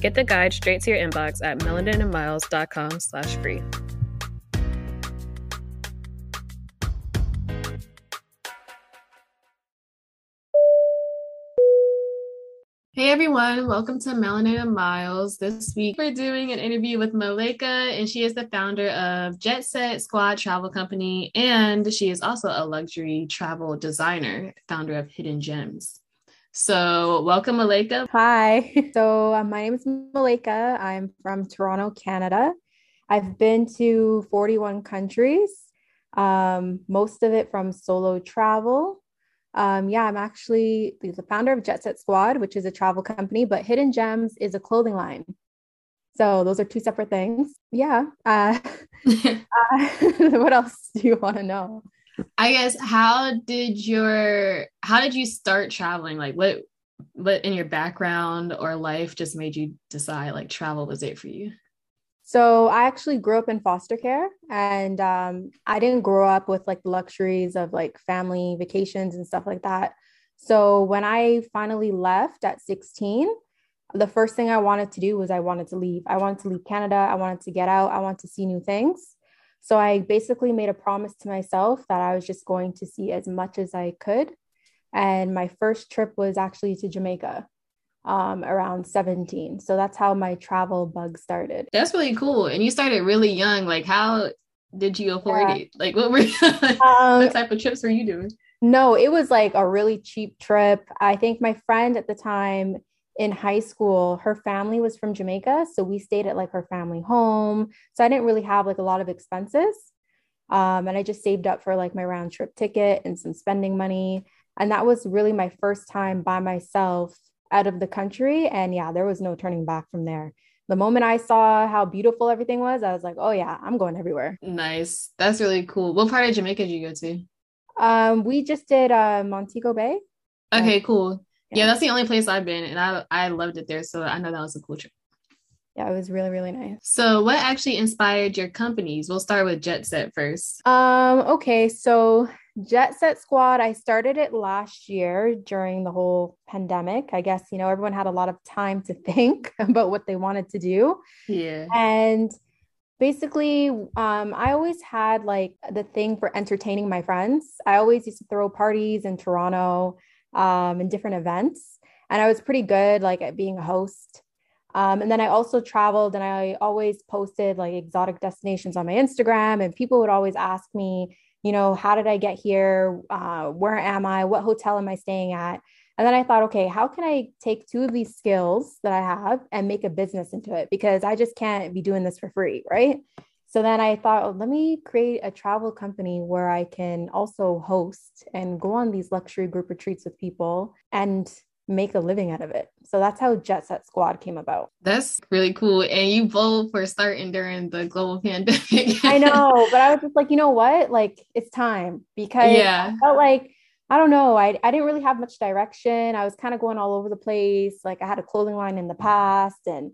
Get the guide straight to your inbox at melaninandmiles.com slash free. Hey everyone, welcome to Melanin and Miles. This week we're doing an interview with Malaika, and she is the founder of Jet Set Squad Travel Company, and she is also a luxury travel designer, founder of Hidden Gems. So, welcome, Malaika. Hi. So, uh, my name is Malaika. I'm from Toronto, Canada. I've been to 41 countries, um, most of it from solo travel. Um, yeah, I'm actually the founder of Jet Set Squad, which is a travel company, but Hidden Gems is a clothing line. So those are two separate things. Yeah. Uh, uh, what else do you want to know? I guess how did your how did you start traveling? Like what what in your background or life just made you decide like travel was it for you? So I actually grew up in foster care and um, I didn't grow up with like the luxuries of like family vacations and stuff like that. So when I finally left at 16, the first thing I wanted to do was I wanted to leave. I wanted to leave Canada. I wanted to get out. I wanted to see new things. So I basically made a promise to myself that I was just going to see as much as I could. And my first trip was actually to Jamaica um, around 17. So that's how my travel bug started. That's really cool. And you started really young. Like, how did you afford yeah. it? Like, what were um, what type of trips were you doing? No, it was like a really cheap trip. I think my friend at the time in high school, her family was from Jamaica. So we stayed at like her family home. So I didn't really have like a lot of expenses. Um, and I just saved up for like my round trip ticket and some spending money. And that was really my first time by myself out of the country. And yeah, there was no turning back from there. The moment I saw how beautiful everything was, I was like, oh yeah, I'm going everywhere. Nice. That's really cool. What part of Jamaica did you go to? Um, we just did uh, Montego Bay. Okay, cool. Yeah. that's the only place I've been, and I I loved it there. So I know that was a cool trip. Yeah, it was really really nice. So, what actually inspired your companies? We'll start with Jet Set first. Um. Okay, so Jet Set Squad, I started it last year during the whole pandemic. I guess, you know, everyone had a lot of time to think about what they wanted to do. Yeah. And basically, um, I always had like the thing for entertaining my friends. I always used to throw parties in Toronto um, and different events. And I was pretty good like at being a host. Um, and then I also traveled and I always posted like exotic destinations on my Instagram. And people would always ask me, you know, how did I get here? Uh, where am I? What hotel am I staying at? And then I thought, okay, how can I take two of these skills that I have and make a business into it? Because I just can't be doing this for free, right? So then I thought, oh, let me create a travel company where I can also host and go on these luxury group retreats with people and make a living out of it. So that's how Jet Set Squad came about. That's really cool. And you both were starting during the global pandemic. I know, but I was just like, you know what? Like it's time because yeah. I felt like I don't know. I, I didn't really have much direction. I was kind of going all over the place. Like I had a clothing line in the past and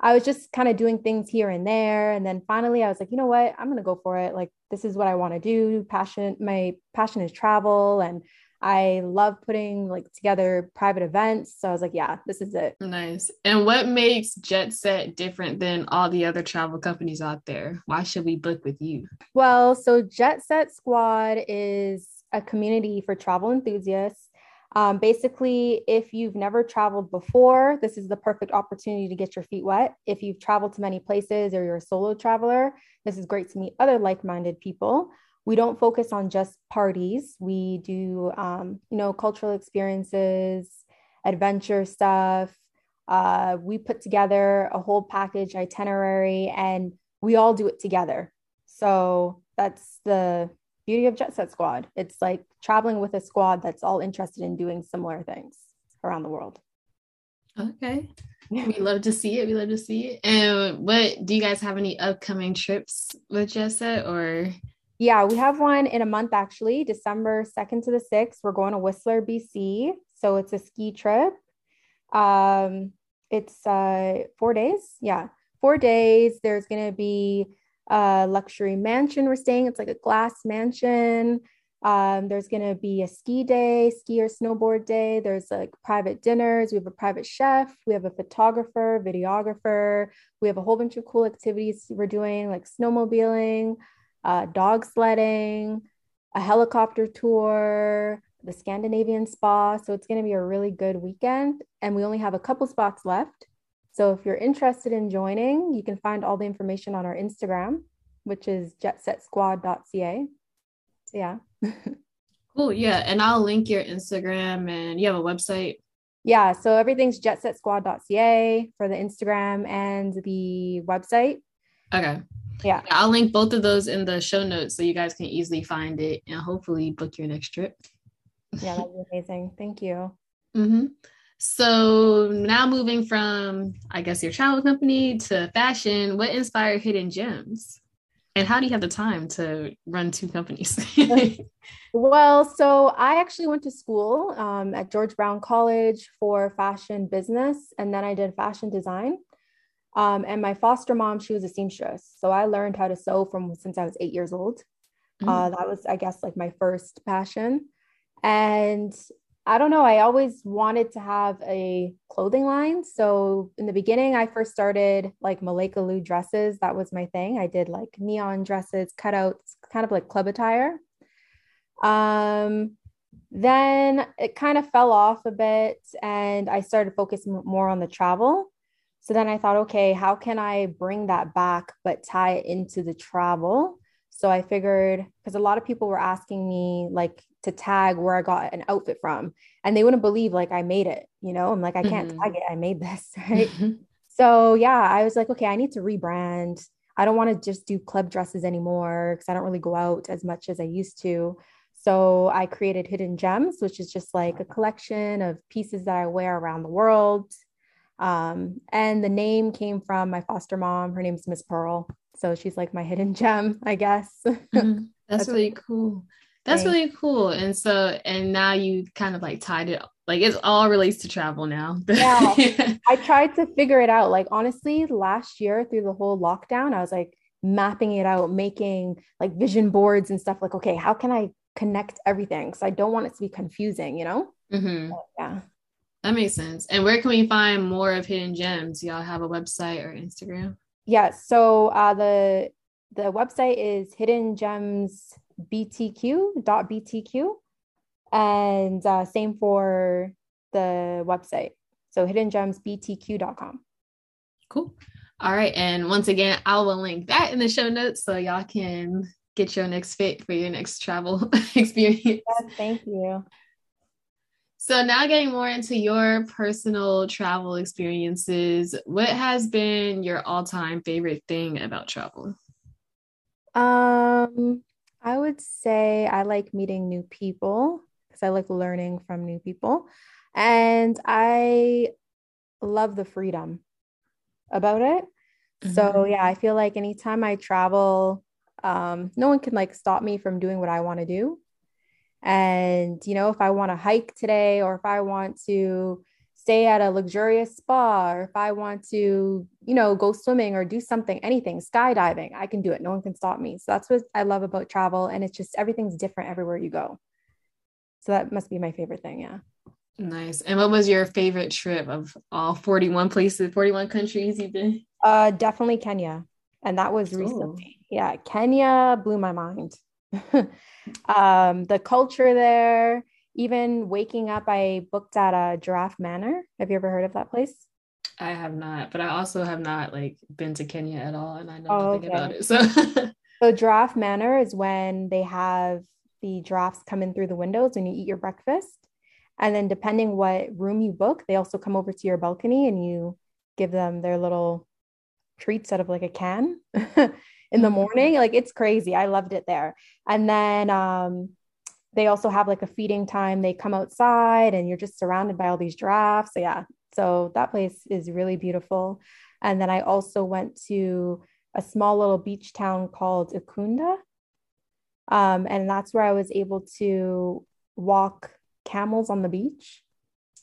I was just kind of doing things here and there. And then finally I was like, you know what? I'm going to go for it. Like this is what I want to do. Passion, my passion is travel and I love putting like together private events. So I was like, yeah, this is it. Nice. And what makes Jet Set different than all the other travel companies out there? Why should we book with you? Well, so Jet Set Squad is a community for travel enthusiasts. Um, basically, if you've never traveled before, this is the perfect opportunity to get your feet wet. If you've traveled to many places or you're a solo traveler, this is great to meet other like minded people. We don't focus on just parties, we do, um, you know, cultural experiences, adventure stuff. Uh, we put together a whole package itinerary and we all do it together. So that's the beauty of Jet Set Squad. It's like traveling with a squad that's all interested in doing similar things around the world. Okay. we love to see it. We love to see it. And what do you guys have any upcoming trips with Jet Set or? Yeah, we have one in a month actually, December 2nd to the 6th. We're going to Whistler, BC. So it's a ski trip. Um, it's uh, four days. Yeah, four days. There's going to be a luxury mansion we're staying. It's like a glass mansion. Um, there's going to be a ski day, ski or snowboard day. There's like private dinners. We have a private chef. We have a photographer, videographer. We have a whole bunch of cool activities we're doing, like snowmobiling, uh, dog sledding, a helicopter tour, the Scandinavian spa. So it's going to be a really good weekend. And we only have a couple spots left. So if you're interested in joining, you can find all the information on our Instagram, which is jetsetsquad.ca. So yeah. cool. Yeah. And I'll link your Instagram and you have a website. Yeah. So everything's jetsetsquad.ca for the Instagram and the website. Okay. Yeah. I'll link both of those in the show notes so you guys can easily find it and hopefully book your next trip. Yeah, that'd be amazing. Thank you. Mm-hmm. So now moving from, I guess, your travel company to fashion, what inspired Hidden Gems? And how do you have the time to run two companies? well, so I actually went to school um, at George Brown College for fashion business, and then I did fashion design. Um, and my foster mom, she was a seamstress. So I learned how to sew from since I was eight years old. Mm. Uh, that was, I guess, like my first passion. And I don't know. I always wanted to have a clothing line. So in the beginning, I first started like Malaika Lue dresses. That was my thing. I did like neon dresses, cutouts, kind of like club attire. Um, then it kind of fell off a bit and I started focusing more on the travel. So then I thought, okay, how can I bring that back but tie it into the travel? So I figured because a lot of people were asking me like to tag where I got an outfit from. And they wouldn't believe like I made it, you know, I'm like, I can't mm-hmm. tag it. I made this. Right. so yeah, I was like, okay, I need to rebrand. I don't want to just do club dresses anymore because I don't really go out as much as I used to. So I created Hidden Gems, which is just like a collection of pieces that I wear around the world. Um, and the name came from my foster mom. Her name's Miss Pearl. So she's like my hidden gem, I guess. Mm-hmm. That's, That's really cool. That's really cool. And so, and now you kind of like tied it, like it's all relates to travel now. yeah. I tried to figure it out. Like, honestly, last year through the whole lockdown, I was like mapping it out, making like vision boards and stuff. Like, okay, how can I connect everything? So I don't want it to be confusing, you know? Mm-hmm. yeah. That makes sense. And where can we find more of Hidden Gems? Y'all have a website or Instagram? Yeah. So uh, the the website is Hidden Gems btq.btq and uh, same for the website so hiddengemsbtq.com cool all right and once again i will link that in the show notes so y'all can get your next fit for your next travel experience yes, thank you so now getting more into your personal travel experiences what has been your all-time favorite thing about travel um I would say I like meeting new people because I like learning from new people. And I love the freedom about it. Mm-hmm. So, yeah, I feel like anytime I travel, um, no one can like stop me from doing what I want to do. And, you know, if I want to hike today or if I want to stay at a luxurious spa or if I want to, you know, go swimming or do something, anything, skydiving, I can do it. No one can stop me. So that's what I love about travel. And it's just everything's different everywhere you go. So that must be my favorite thing. Yeah. Nice. And what was your favorite trip of all 41 places, 41 countries you've been? Uh, definitely Kenya. And that was recently. Ooh. Yeah. Kenya blew my mind. um, the culture there, even waking up, I booked at a Giraffe Manor. Have you ever heard of that place? I have not, but I also have not like been to Kenya at all, and I know oh, nothing okay. about it. So, so Giraffe Manor is when they have the giraffes come in through the windows when you eat your breakfast, and then depending what room you book, they also come over to your balcony and you give them their little treats out of like a can in the mm-hmm. morning. Like it's crazy. I loved it there. And then um, they also have like a feeding time. They come outside and you're just surrounded by all these giraffes. So yeah, so that place is really beautiful. And then I also went to a small little beach town called Ukunda. Um, and that's where I was able to walk camels on the beach.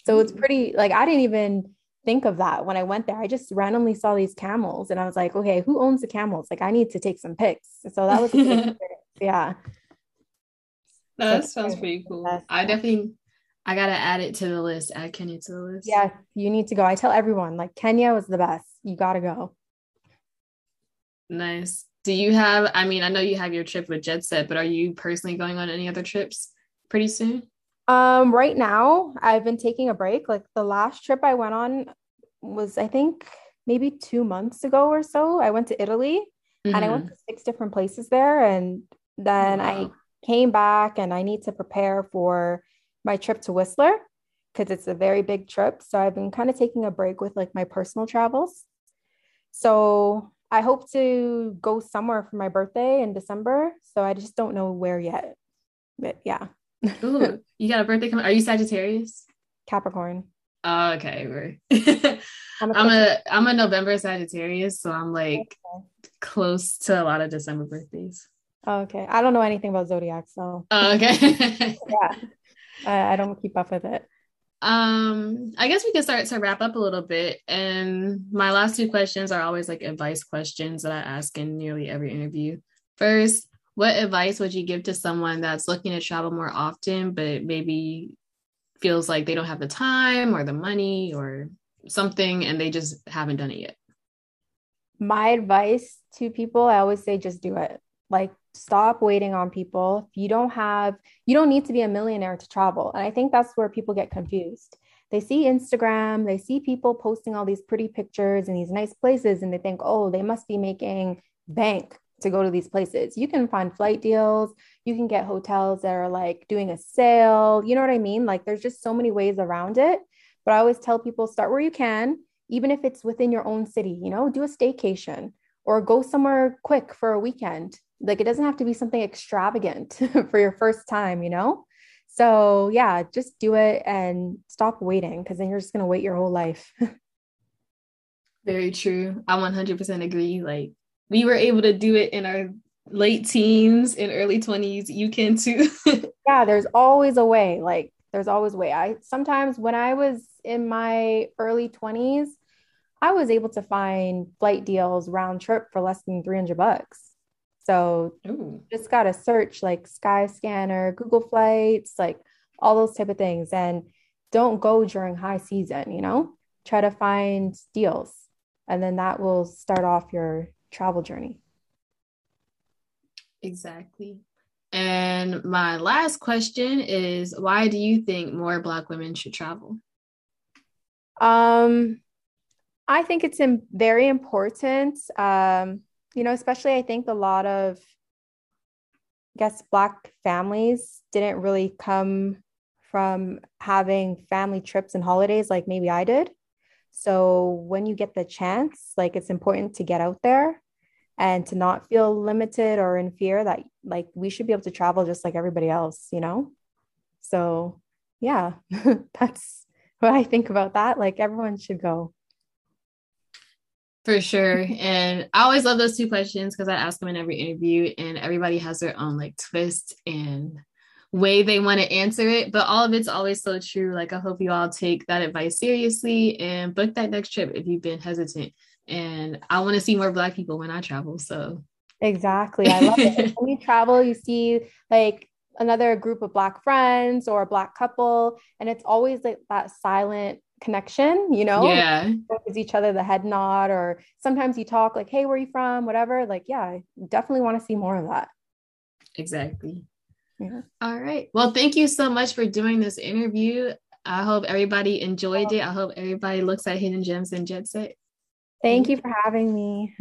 So it's mm. pretty like I didn't even think of that when I went there. I just randomly saw these camels and I was like, okay, who owns the camels? Like I need to take some pics. So that was yeah. No, that sounds pretty cool. I definitely I gotta add it to the list. Add Kenya to the list. Yeah, you need to go. I tell everyone like Kenya was the best. You gotta go. Nice. Do you have? I mean, I know you have your trip with Jet Set, but are you personally going on any other trips pretty soon? Um, right now I've been taking a break. Like the last trip I went on was I think maybe two months ago or so. I went to Italy mm-hmm. and I went mm-hmm. to six different places there, and then wow. I came back and I need to prepare for my trip to Whistler because it's a very big trip. So I've been kind of taking a break with like my personal travels. So I hope to go somewhere for my birthday in December. So I just don't know where yet. But yeah. Ooh, you got a birthday coming? Are you Sagittarius? Capricorn. Oh, okay. I'm a, I'm a I'm a November Sagittarius, so I'm like okay. close to a lot of December birthdays. Oh, okay. I don't know anything about zodiac, so. Oh, okay. yeah. I, I don't keep up with it. Um, I guess we can start to wrap up a little bit. And my last two questions are always like advice questions that I ask in nearly every interview. First, what advice would you give to someone that's looking to travel more often, but maybe feels like they don't have the time or the money or something and they just haven't done it yet? My advice to people, I always say just do it. Like stop waiting on people. You don't have, you don't need to be a millionaire to travel. And I think that's where people get confused. They see Instagram, they see people posting all these pretty pictures and these nice places, and they think, oh, they must be making bank to go to these places. You can find flight deals, you can get hotels that are like doing a sale. You know what I mean? Like there's just so many ways around it. But I always tell people start where you can, even if it's within your own city, you know, do a staycation or go somewhere quick for a weekend like it doesn't have to be something extravagant for your first time, you know? So, yeah, just do it and stop waiting because then you're just going to wait your whole life. Very true. I 100% agree. Like, we were able to do it in our late teens and early 20s. You can too. yeah, there's always a way. Like, there's always a way. I sometimes when I was in my early 20s, I was able to find flight deals round trip for less than 300 bucks. So Ooh. just got to search like Skyscanner, Google Flights, like all those type of things. And don't go during high season, you know, try to find deals. And then that will start off your travel journey. Exactly. And my last question is why do you think more black women should travel? Um I think it's in, very important. Um, you know, especially I think a lot of, I guess, Black families didn't really come from having family trips and holidays like maybe I did. So when you get the chance, like it's important to get out there and to not feel limited or in fear that like we should be able to travel just like everybody else, you know? So yeah, that's what I think about that. Like everyone should go. For sure. And I always love those two questions because I ask them in every interview, and everybody has their own like twist and way they want to answer it. But all of it's always so true. Like, I hope you all take that advice seriously and book that next trip if you've been hesitant. And I want to see more Black people when I travel. So, exactly. I love it. when you travel, you see like another group of Black friends or a Black couple, and it's always like that silent connection, you know? Yeah. Gives each other the head nod, or sometimes you talk like, hey, where are you from? Whatever. Like, yeah, I definitely want to see more of that. Exactly. Yeah. All right. Well, thank you so much for doing this interview. I hope everybody enjoyed it. I hope everybody looks at Hidden Gems and Jet Set. Thank you for having me.